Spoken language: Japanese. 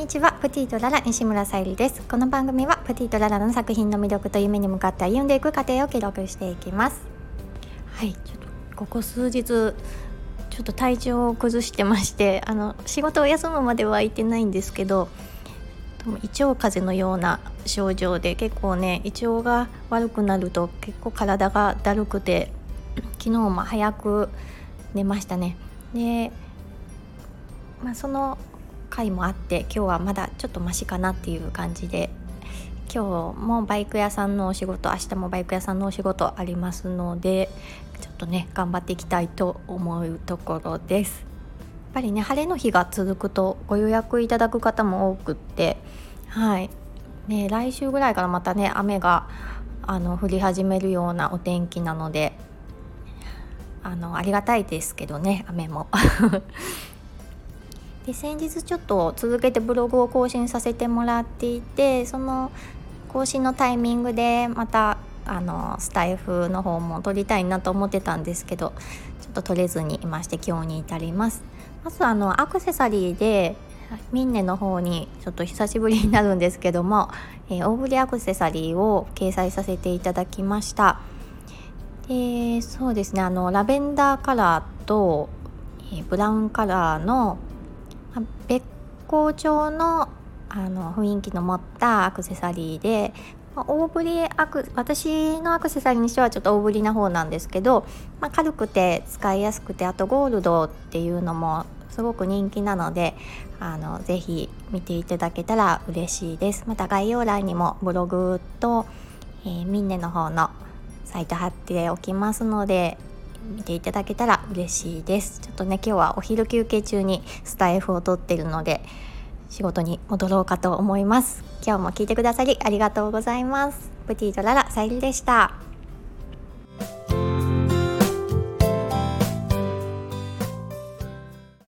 にちは。プティとララ西村さゆりです。この番組はプティとララの作品の魅力と夢に向かって歩んでいく過程を記録していきます。はい。ちょっとここ数日ちょっと体調を崩してましてあの仕事を休むまでは行ってないんですけど胃腸風邪のような症状で結構ね胃腸が悪くなると結構体がだるくて昨日も早く寝ましたね。で、まあ、その回もあって今日はまだちょっとマシかなっていう感じで。今日もバイク屋さんのお仕事明日もバイク屋さんのお仕事ありますのでちょっとね頑張っていきたいと思うところです。やっぱりね晴れの日が続くとご予約いただく方も多くってはい。ね来週ぐらいからまたね雨があの降り始めるようなお天気なのであのありがたいですけどね雨も。で先日ちょっと続けてブログを更新させてもらっていてその更新のタイミングでまたあのスタイフの方も撮りたいなと思ってたんですけどちょっと撮れずにいまして今日に至ります。まずあのアクセサリーでミンネの方にちょっと久しぶりになるんですけども、えー、大ぶりアクセサリーを掲載させていただきました。でそうですねあのラベンダーカラーと、えー、ブラウンカラーの別光調のあの雰囲気の持ったアクセサリーで、まあ、大ぶりアク私のアクセサリーにしてはちょっと大ぶりな方なんですけど、まあ、軽くて使いやすくてあとゴールドっていうのもすごく人気なのであのぜひ見ていただけたら嬉しいです。また概要欄にもブログと、えー、ミンネの方のサイト貼っておきますので見ていただけたら嬉しいです。ちょっとね今日はお昼休憩中にスタイフを撮ってるので仕事に戻ろうかと思います。今日も聞いてくださりありがとうございます。プティとララさゆりでした。